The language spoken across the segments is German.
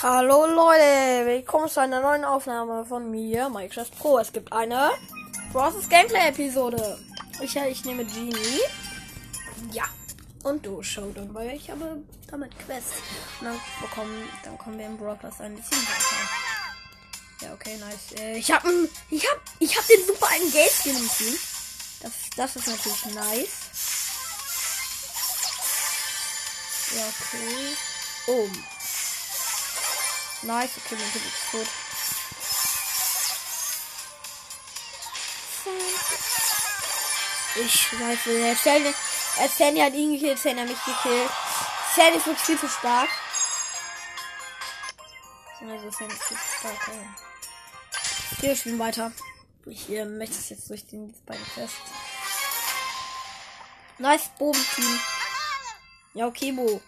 Hallo Leute, willkommen zu einer neuen Aufnahme von mir, Minecraft Pro. Es gibt eine Process Gameplay Episode. Ich, ich nehme Genie. Ja. Und du Showdown, weil ich habe damit Quest. Und dann bekommen, dann kommen wir im Broadcast ein bisschen weiter. Ja, okay, nice. Äh, ich habe ich hab, ich hab den super einen Geld Skin im Team. Das, das ist natürlich nice. Ja, okay. Oh, Nice, okay, mein Typ ist tot. Ich weiß nicht. Sandy hat ihn gekillt, Sandy hat mich gekillt. Sandy ist wirklich viel zu stark. Also Sandy ist viel zu stark. Ja. Wir spielen weiter. Ich äh, möchte es jetzt durch den beiden fest. Nice Bogenteam. Ja, okay, Bo.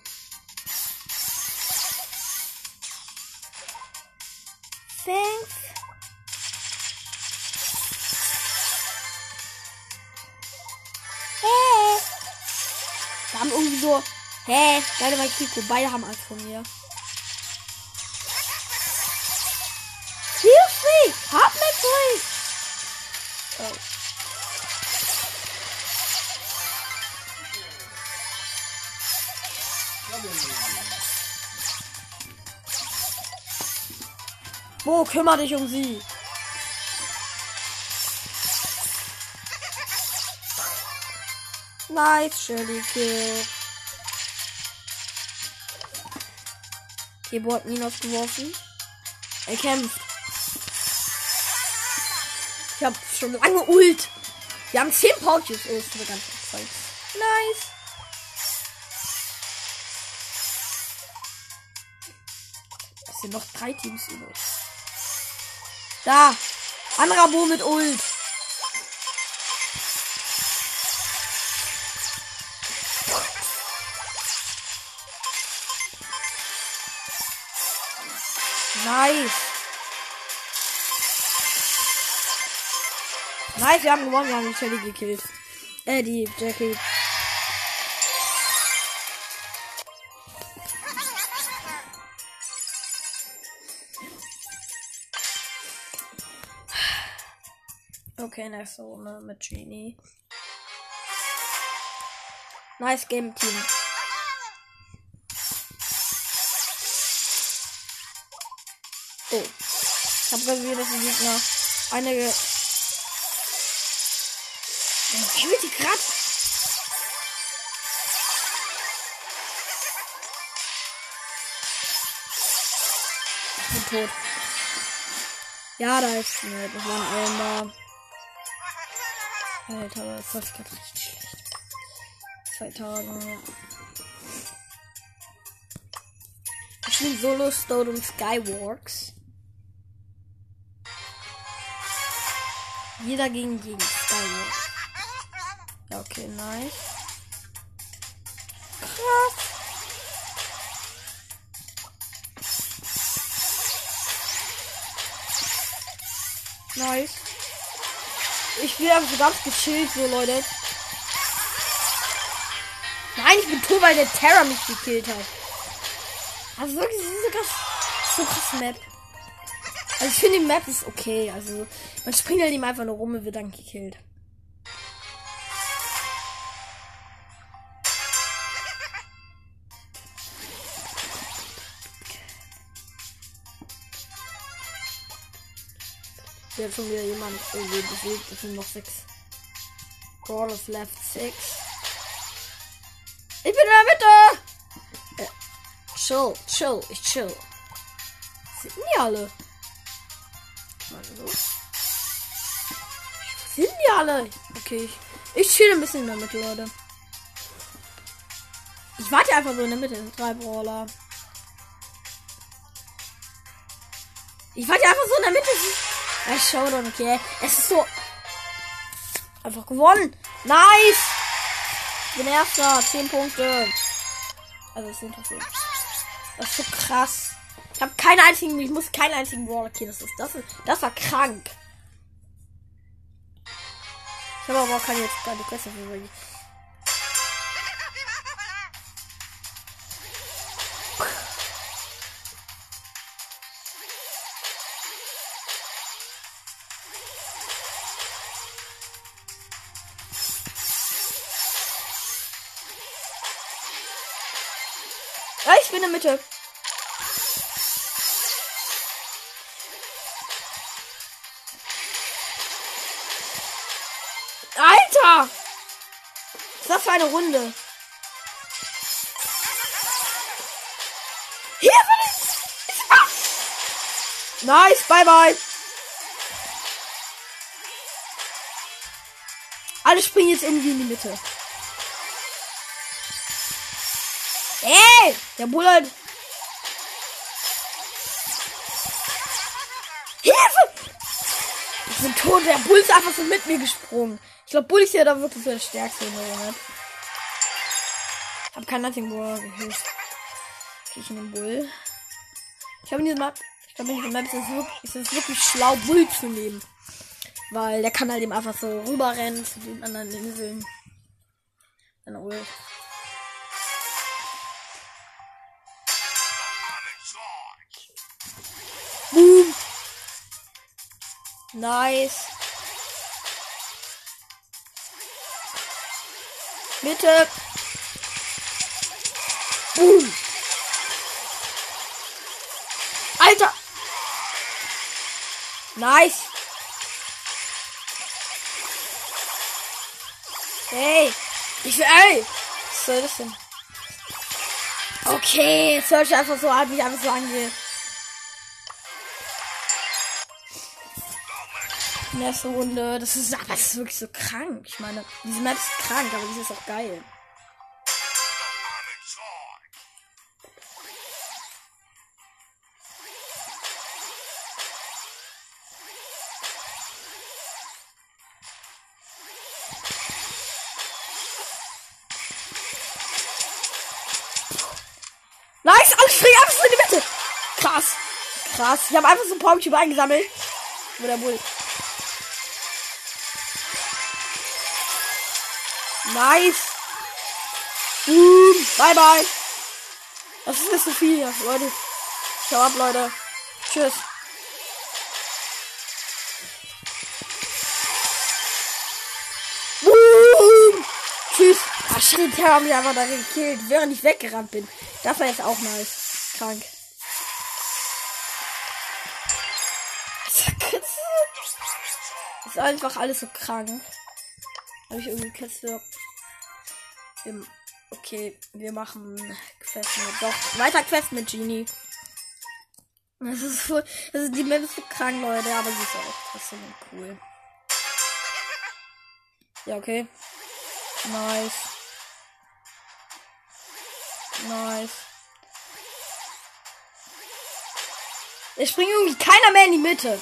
Hä? Beide bei Kiko. Beide haben Angst vor mir. Hilf me! Hab mich free! Oh. Wo kümmere dich um sie? Nice, Shelly Kill. Kebo hat Minus geworfen. Er kämpft. Ich hab schon lange Ult. Wir haben 10 Pouches. Oh, ist ganze Zeit. Nice. Es sind noch drei Teams übrig. Da. Anderer Bo mit Ult. Nice. Nice, wir haben gewonnen, wir haben die Shelly gekillt. Äh, die Jackie. Okay, nächste Runde mit Genie. Nice Game Team. Ich habe gesehen, dass die Gegner einige. Ich will die gerade. Ich bin tot. Ja, da ist. Das war ein Elmer. Alter, das läuft gerade richtig schlecht. Zwei Tage. Ich spiele Solo Stone und Skywalks. Jeder gegen jeden. Ja, okay, nice. Krass. Nice. Ich bin einfach ganz gechillt, so Leute. Nein, ich bin tot, weil der Terror mich gekillt hat. Also wirklich, das ist so krass, so krass Map. Also ich finde die Map ist okay. Also man springt halt ihm einfach nur rum und wird dann gekillt. Hier hat schon wieder jemand irgendwie besiegt. Es sind noch sechs. Brawlers left six. Ich bin in der Mitte! Äh, chill, chill, ich chill. Sind die alle? Die alle? Okay, ich, ich chill ein bisschen in der Mitte, Leute. Ich warte einfach so in der Mitte. Drei Brawler. Ich warte einfach so in der Mitte. Ja, Showdown, okay. Es ist so. Einfach gewonnen. Nice! Ich bin erster. 10 Punkte. Also 10 Trophäen. Das ist so krass. Ich habe keinen einzigen, ich muss keinen einzigen Brawler killen. Das ist, das ist, das war krank. Habe aber auch keine jetzt gerade Quest verfolgt. Ich bin in der Mitte. Was für eine Runde? Hier bin ich! Ah! Nice, bye bye. Alle springen jetzt irgendwie in die Mitte. Ey! Der Bull halt. Hilfe! Ich bin tot. Der Bull ist einfach so mit mir gesprungen. Ich glaube, Bull ist ja da wirklich so der stärkste in der Runde. Habe kein Nothing Bull gehilft. Okay, ich nehme Bull. Ich habe in diesem Map. Ich glaube, in diesem Map ist es wirklich schlau, Bull zu nehmen. Weil der kann halt eben einfach so rüberrennen zu den anderen Inseln. Dann Ult. Boom. Nice. Mitte. Boom. Alter. Nice. Hey. Ich will, ey. Was soll das denn? Okay, Search einfach so, hat mich einfach so ange... Nächste Runde. Das ist, aber das ist wirklich so krank. Ich meine, diese Map ist krank, aber die ist auch geil. Nice, alles springen einfach in die Mitte. Krass. Krass. Ich habe einfach so ein Powercube eingesammelt. Wo der Nice. Boom. Bye, bye. Das ist nicht so viel hier, Leute. Schau ab, Leute. Tschüss. Boom. Tschüss. Ah, shit, der hat mich einfach da gekillt, während ich weggerannt bin. Das war jetzt auch nice. Krank. Ist einfach alles so krank. Habe ich irgendwie Kiste. Okay, wir machen Quest mit. Doch, weiter Quest mit Genie. Das ist voll. Das ist, die Map ist so krank, Leute, aber sie ist auch trotzdem cool. Ja, okay. Nice. Nice. Es springt irgendwie keiner mehr in die Mitte.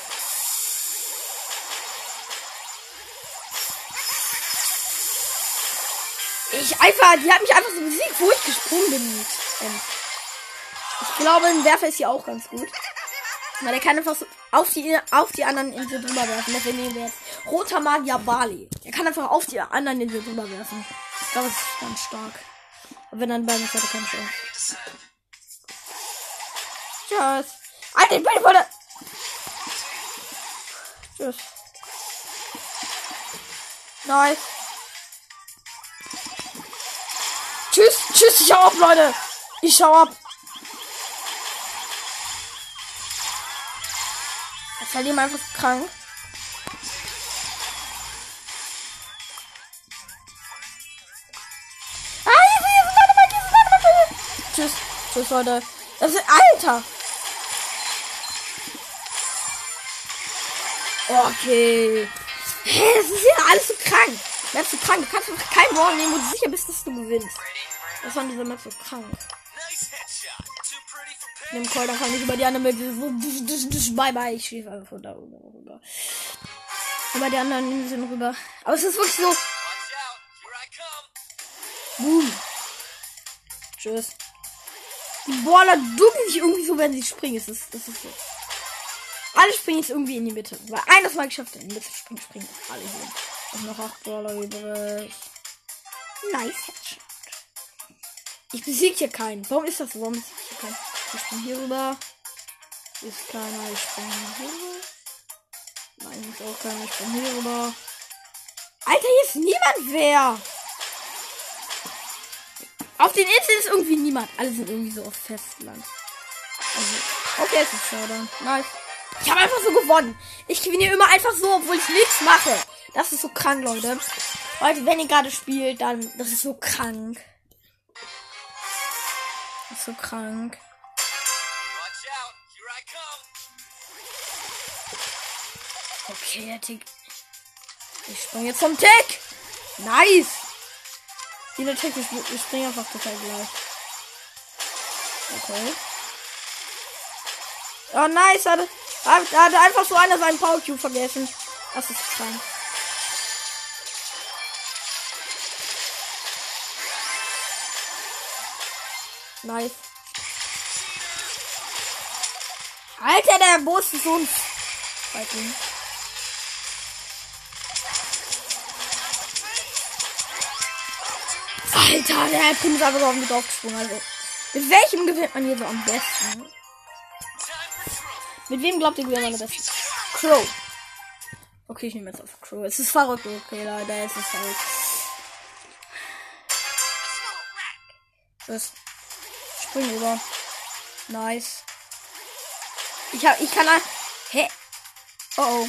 Ich einfach, die hat mich einfach so besiegt, wo ich gesprungen bin. Ähm, ich glaube, ein Werfer ist hier auch ganz gut. Weil der kann einfach so auf die, auf die anderen Inseln drüber werfen. Deswegen nehmen wir Roter Magier Bali. Er kann einfach auf die anderen Inseln drüber werfen. Ich glaube, das ist ganz stark. Und wenn dann bei mir hat er keine Chance. Tschüss. Alter, ich bin voll der... Tschüss. Nice. Tschüss, tschüss, ich hau ab, Leute. Ich hau ab. Das ist halt ihm einfach krank. Ah, hier meine Mann, hier meine Mann. Tschüss, tschüss, Leute. Das ist, Alter. Okay. Hä, das ist ja alles so krank. Ist so krank. Du kannst einfach kein Ball nehmen, wo du sicher bist, dass du gewinnst. Das war in dieser Map so krank. Nehme Call, dann kann ich über die andere Map. Bye bye. Ich schiefe einfach von da oben rüber. Über die anderen Inseln rüber. Aber es ist wirklich so. Boom. Tschüss. Die Baller ducken sich irgendwie so, wenn sie springen. Das ist, das ist so. Alle springen jetzt irgendwie in die Mitte. Weil eines mal geschafft in die Mitte springen, springen alle hier. Und noch acht Baller übrig. Nice Headshot. Ich besiege hier keinen. Warum ist das so? Warum besiege ich hier keinen? Ich spring hier rüber. Ist keiner. Ich spring hier rüber. Nein, ist auch keiner. Ich spring hier rüber. Alter, hier ist niemand wer. Auf den Inseln ist irgendwie niemand. Alle sind irgendwie so auf Festland. Also, okay, es ist Showdown. Nice. Ich habe einfach so gewonnen. Ich gewinne immer einfach so, obwohl ich nichts mache. Das ist so krank, Leute. Leute, wenn ihr gerade spielt, dann. Das ist so krank. Das ist so krank. Okay, der Tick. Ich spring jetzt vom Tick. Nice. Jeder Tick, ich, ich spring einfach total gleich. Okay. Oh, nice. Hat, hat, hat einfach so einer seinen Power Cube vergessen. Das ist krank. Nice. Alter, der Boss ist uns. Alter, der Pin ist einfach so auf den gesprungen. Also, mit welchem gewinnt man hier so am besten? Mit wem glaubt ihr, gewinnt man am besten? Crow. Okay, ich nehme jetzt auf Crow. Es ist verrückt, okay, Leute, es ist verrückt. Das spring über. Nice. Ich hab, ich kann. Hä? Oh oh.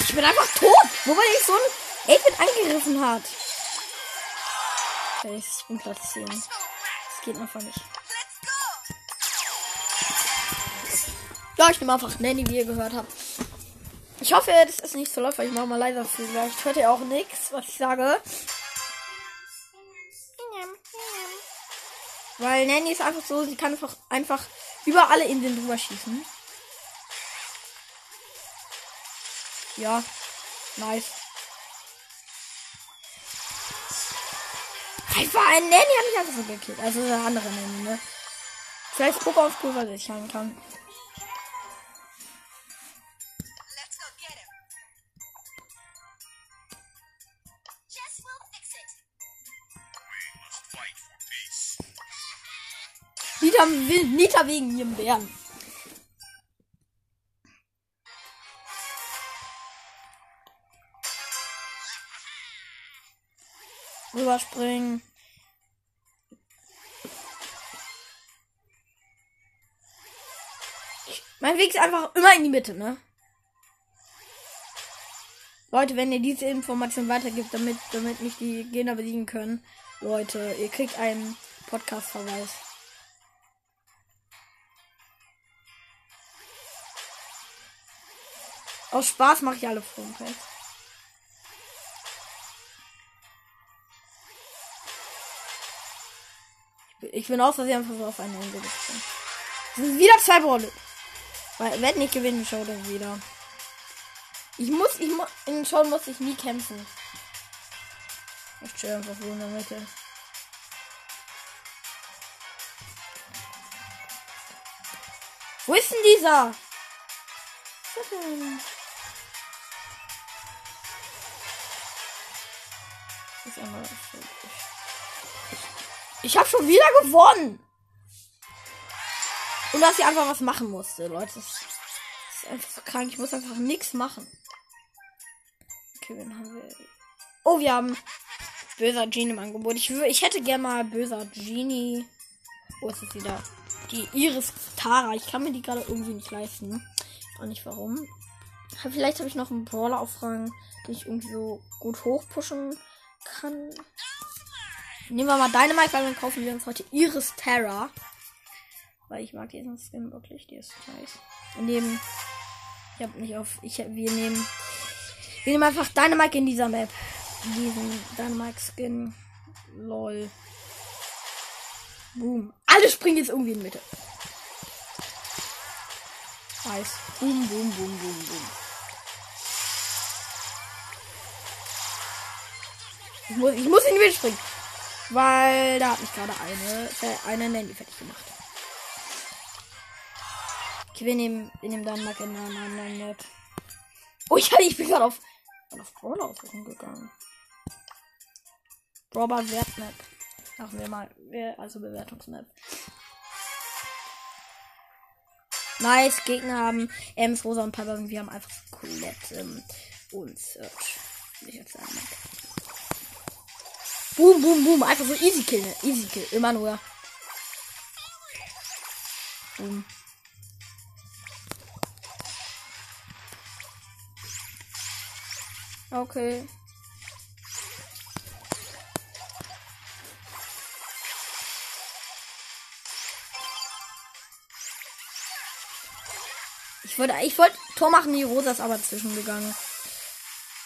Ich bin einfach tot. Nur weil ich so ein 8 angegriffen hat. Okay, ich bin Platz 10. Das geht einfach nicht. Ja, ich nehme einfach Nanny, wie ihr gehört habt. Ich hoffe, das ist nicht so laut, weil ich mache mal leiser. Vielleicht hört ihr auch nichts, was ich sage. Weil Nanny ist einfach so, sie kann einfach, einfach über alle Inseln drüber schießen. Ja, nice. Einfach ein Nanny hat mich einfach so gekillt. Also der andere Nanny, ne? Vielleicht guck auf was ich haben kann. Nita, Nita wegen ihrem Bären. Rüberspringen. Mein Weg ist einfach immer in die Mitte, ne? Leute, wenn ihr diese Information weitergibt, damit, damit mich die Gegner besiegen können, Leute, ihr kriegt einen Podcast-Verweis. Aus Spaß mache ich alle Funfest. Ich bin aus Versehen einfach so auf eine Insel gesprungen. Es sind wieder zwei Brawler. Weil, wenn nicht gewinnen, schau dann wieder. Ich muss, ich muss, in Show muss ich nie kämpfen. Ich chill einfach so in der Mitte. Wo ist denn dieser? Ich habe schon wieder gewonnen. Und dass ich einfach was machen musste, Leute. Das ist einfach so krank. Ich muss einfach nichts machen. Okay, wen haben wir? Oh, wir haben böser Genie im Angebot. Ich, ich hätte gerne mal böser Genie. Wo ist es wieder? Die Iris Tara. Ich kann mir die gerade irgendwie nicht leisten. Auch nicht warum. Vielleicht habe ich noch einen Brawler auf Rang, den ich irgendwie so gut hochpushen kann. Nehmen wir mal Dynamite, weil dann kaufen wir uns heute Iris Terra. Weil ich mag diesen Skin wirklich, die ist nice. Wir nehmen. Ich hab nicht auf. Ich, wir nehmen. Wir nehmen einfach Dynamite in dieser Map. Diesen Dynamite Skin. Lol. Boom. Alle springen jetzt irgendwie in Mitte. Nice. Boom, boom, boom, boom, boom. Ich muss, ich muss in die Mitte springen. Weil da hat mich gerade eine, äh, eine Nanny fertig gemacht. Okay, wir nehmen, wir nehmen dann mal in einer anderen Map. Oh, ich, ich bin gerade auf, auf Brawler aussuchen gegangen. Brawler Wertmap. Machen wir mal, also Bewertungsmap. Nice, Gegner haben Ems, Rosa und Papa und wir haben einfach Colette ähm, und Search. Ich jetzt sagen. Boom, boom, boom. Einfach so easy kill, ne? Easy kill. Immer nur. Boom. Okay. Ich wollte, ich wollte Tor machen, die Rosa ist aber zwischengegangen.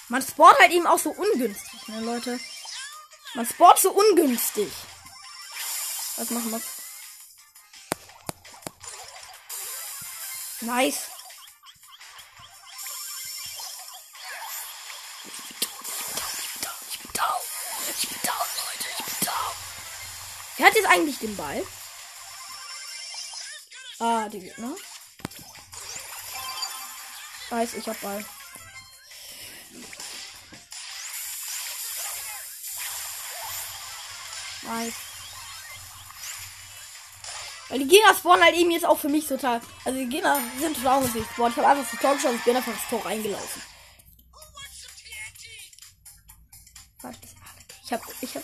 Man spawnt halt eben auch so ungünstig, ne, Leute? Man spawnt so ungünstig. Was machen wir? Nice. Wer hat jetzt eigentlich den Ball? Ah, die Gegner. Weiß, ich hab Ball. Nice. Weil die Gegner spawnen halt eben jetzt auch für mich total. Also die Gegner sind total ungünstig gespawnt. Ich habe einfach das Tor geschossen und bin einfach das Tor reingelaufen. Ich hab. Ich hab.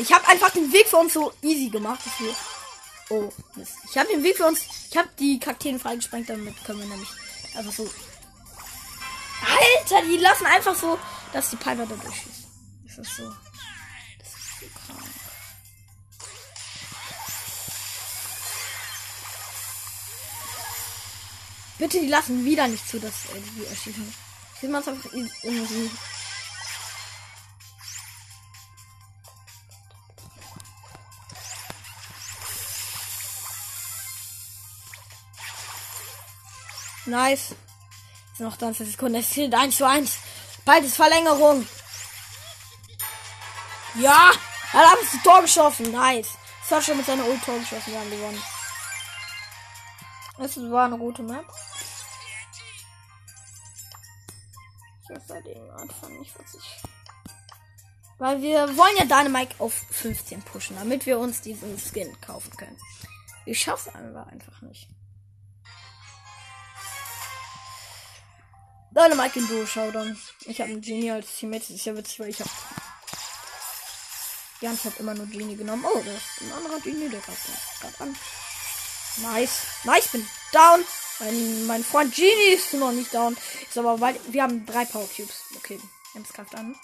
Ich habe einfach den Weg für uns so easy gemacht. Oh, Mist. Ich habe den Weg für uns. Ich habe die Kakteen freigesprengt, damit können wir nämlich einfach so. Alter, die lassen einfach so, dass die Piper da durchschießt. Das ist so. Das ist so krank. Bitte, die lassen wieder nicht zu, dass äh, die erschießen. Ich will mal einfach irgendwie. Nice. Noch 20 Sekunden. Es steht 1 zu 1. Bald ist Verlängerung. Ja! Er hat das Tor geschossen. Nice. Schon mit seiner Ult Tor geschossen. Wir haben gewonnen. Das war eine gute Map. Ich hab bei dem Anfang nicht, was ich. Weil wir wollen ja Dynamite auf 15 pushen, damit wir uns diesen Skin kaufen können. Ich schaff's einfach nicht. Dynamite in Duo Showdown. Ich habe einen Genie als Teammate. Das ist ja witzig, weil ich habe ganze Zeit immer nur Genie genommen. Oh, da ist ein anderer Genie, der gerade an. Nice. Nice, bin down. Mein, mein Freund Genie ist noch nicht down. Ist aber weil wir haben drei Power Cubes. Okay, jetzt greift an.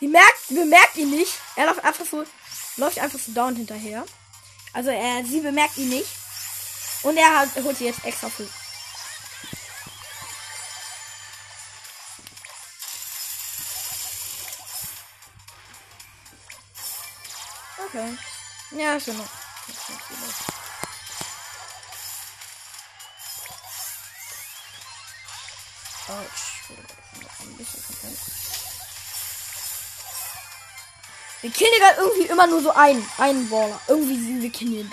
Die merkt, bemerkt ihn nicht. Er läuft einfach so, läuft einfach so down hinterher. Also er, sie bemerkt ihn nicht. Und er hat, holt sie jetzt extra für Ja, ist ja noch. Autsch. Wir killen gerade irgendwie immer nur so einen. Einen Baller. Irgendwie wir killen den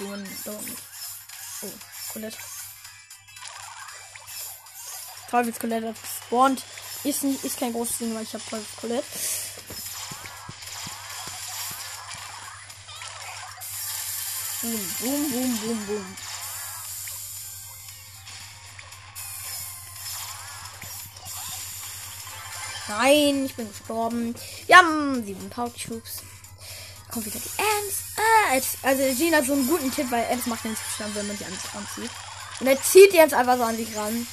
Oh, Colette. Teufels Colette hat gespawnt. Ist, nicht, ist kein großes Ding, weil ich habe Teufels Colette. Boom, boom, boom, boom, boom. Nein, ich bin gestorben. Haben sieben Power. Kommt wieder die Ems. Ah, also Gina hat so einen guten Tipp, weil Ems macht den Zustand, wenn man die an sich ranzieht. Und er zieht die jetzt einfach so an sich ran.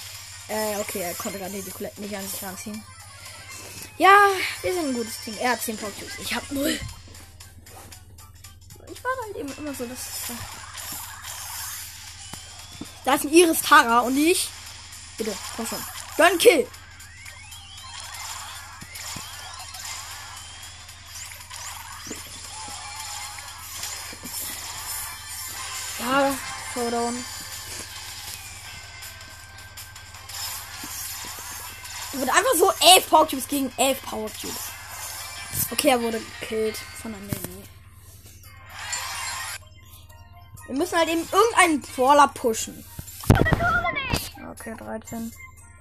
Äh, okay, er konnte gerade die Colette nicht an sich ranziehen. Ja, wir sind ein gutes Team. Er hat 10 Power. Ich habe 0. War halt eben immer so, dass. Da ist ein Iris Tara und ich. Bitte, komm schon. Gun Kill. Ja, Showdown. Wurde einfach so 11 Power Cubes gegen 11 Power Cubes. Okay, er wurde gekillt von der Wir müssen halt eben irgendeinen Brawler pushen. Okay, 13.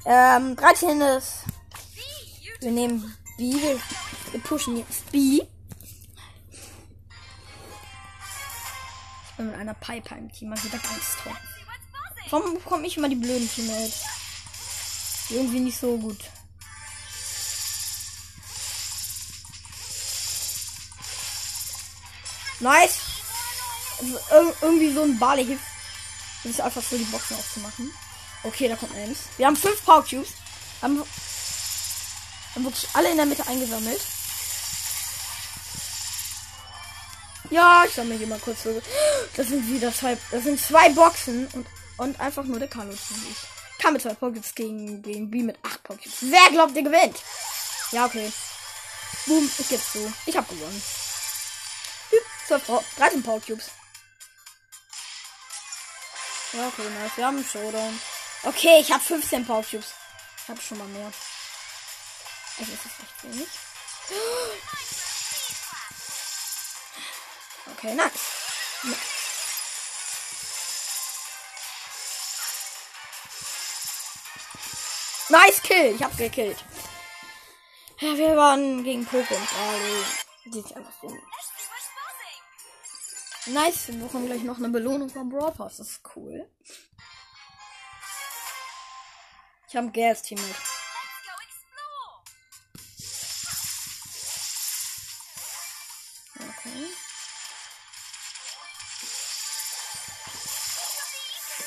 Ähm, 13 ist. Wir nehmen B. Wir, pushen jetzt B. Ich bin mit einer Piper im Team, also direkt Angst vor. Warum bekomme ich immer die blöden Teammates? Irgendwie nicht so gut. Nice. Also, irgendwie so ein Barley hilft. Das ist einfach so die Boxen aufzumachen. Okay, da kommt eins. Wir haben fünf Power Cubes. Haben, haben wirklich alle in der Mitte eingesammelt. Ja, ich sammle hier mal kurz so. Das sind wieder zwei. Das sind zwei Boxen und, und einfach nur der Carlos ich. Kann mit zwei Pockets gegen, gegen B mit acht Pockets. Wer glaubt, der gewinnt? Ja, okay. Boom, ich geb's zu. Ich hab gewonnen. 12 Power, 13 Power Cubes. Ja, okay, nice. Wir haben einen Showdown. Okay, ich habe 15 Power Cubes. Ich habe schon mal mehr. Also ist das echt wenig. Okay, nice. nice. Nice Kill. Ich hab gekillt. Ja, wir waren gegen Poco und gerade. Sieht einfach so. Nice, wir bekommen gleich noch eine Belohnung vom Brawl Pass. Das ist cool. Ich habe ein Gas-Team mit. Okay.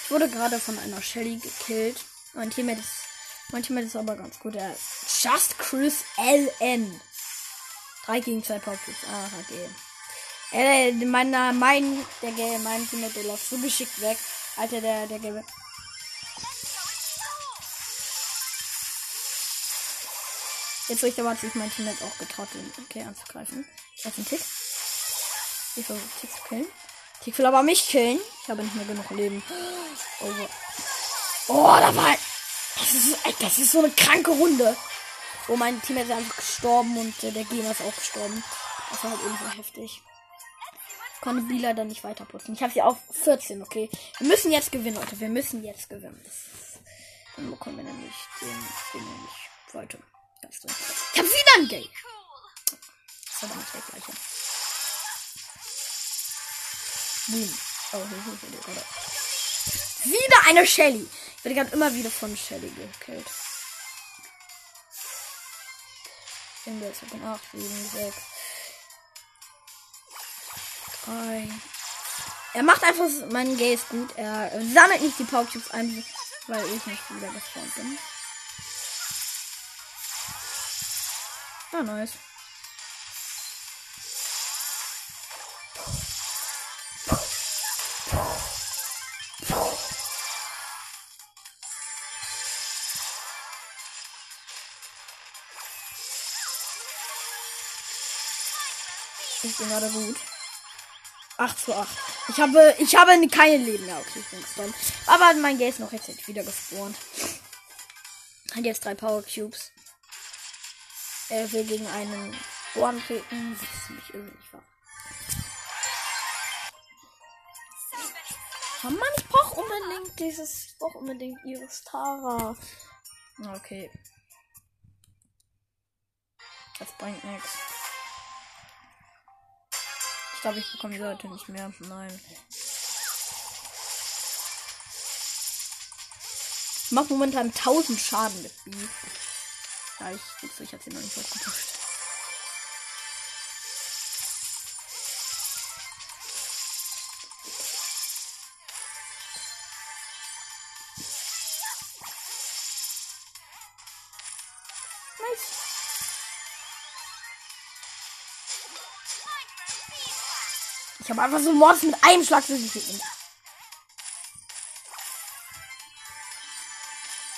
Ich wurde gerade von einer Shelly gekillt. Mein Teammate ist, mein Teammate ist aber ganz gut. Er ist Just Chris LN. 3 gegen 2 Pockets. Ah, okay. Äh, meiner, mein, der Gelbe, mein Teammate, der läuft so geschickt weg. Alter, der, der Gelbe. Jetzt richte aber hat sich mein Teammate auch getraut, den okay anzugreifen. Ist ein Tick. Ich versuche Tick zu killen. Tick will aber mich killen. Ich habe nicht mehr genug Leben. Oh, oh da war. Das ist, das ist so eine kranke Runde. Oh, mein Teammate ist einfach gestorben und äh, der Gegner ist auch gestorben. Das war halt irgendwie heftig konnte B leider nicht weiter putzen. Ich habe sie auf 14, okay. Wir müssen jetzt gewinnen, Leute. Wir müssen jetzt gewinnen. Dann bekommen wir nämlich den, den nämlich heute. Ich habe wieder ein Gay. Das ist aber nicht der gleiche. Boom. Oh, wieder eine Shelly. Ich werde gerade immer wieder von Shelly gekillt. Ich mit den 8, 7, 6. Drei. Er macht einfach meinen Gaze gut. Er sammelt nicht die Power Cubes ein, weil ich nicht wieder gespawnt bin. Ah, nice. Ich bin gerade gut. 8 zu 8. Ich habe, ich habe keine Leben mehr. Okay, ich bin gestorben. Aber mein Geld ist noch jetzt wieder gespawnt. Hat jetzt drei Power Cubes. Er will gegen einen Ohren treten. Das ist nicht irgendwie wahr. Kann man, ich brauche unbedingt dieses, ich brauche unbedingt ihres Tara. Okay. Das bringt nichts glaube, ich bekomme die Leute nicht mehr. Nein. Ich mache momentan 1000 Schaden mit B. Ja, ich, ich, ich habe sie noch nicht so habe einfach so Mords mit einem Schlag gekillt.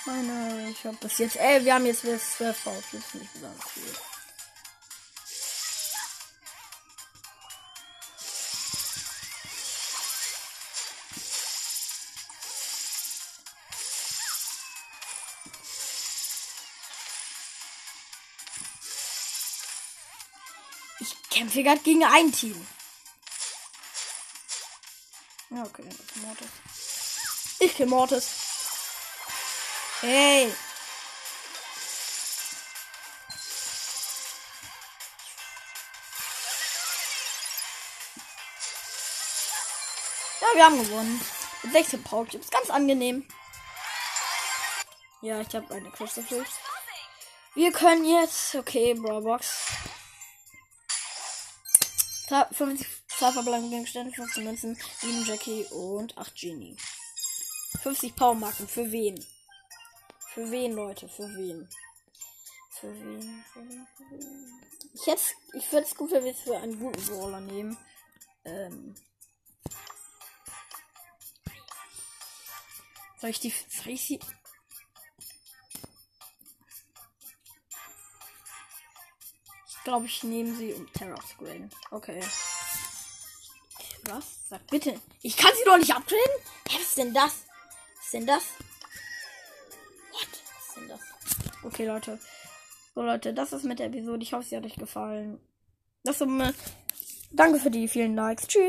Meine, ich habe das jetzt. Ey, wir haben jetzt bis 12 auf. Das ist nicht besonders viel. Ich kämpfe gerade gegen ein Team. Ja, okay, das ist Mortis. Ich kill Mortis. Hey. Ja, wir haben gewonnen. Mit 16 Power Cubes. Ganz angenehm. Ja, ich habe eine Quest erfüllt. Wir können jetzt. Okay, Brawlbox. 50 zwei verbleibende Gegenstände, 15 Münzen, 7 Jackie und 8 Genie. 50 Powermarken. Für wen? Für wen, Leute? Für wen? Für wen? Für wen? Für wen? Ich jetzt, ich würde es gut, wenn wir es für einen guten Brawler nehmen. Ähm. Soll ich die, soll ich sie, Ich glaube, ich nehme sie um Terror Screen. Okay. Was? Sag bitte. Ich kann sie doch nicht upgraden? Hä, was ist denn das? Was ist denn das? What? Was ist denn das? Okay, Leute. So, Leute, das ist mit der Episode. Ich hoffe, sie hat euch gefallen. Das ist, Danke für die vielen Likes. Tschüss.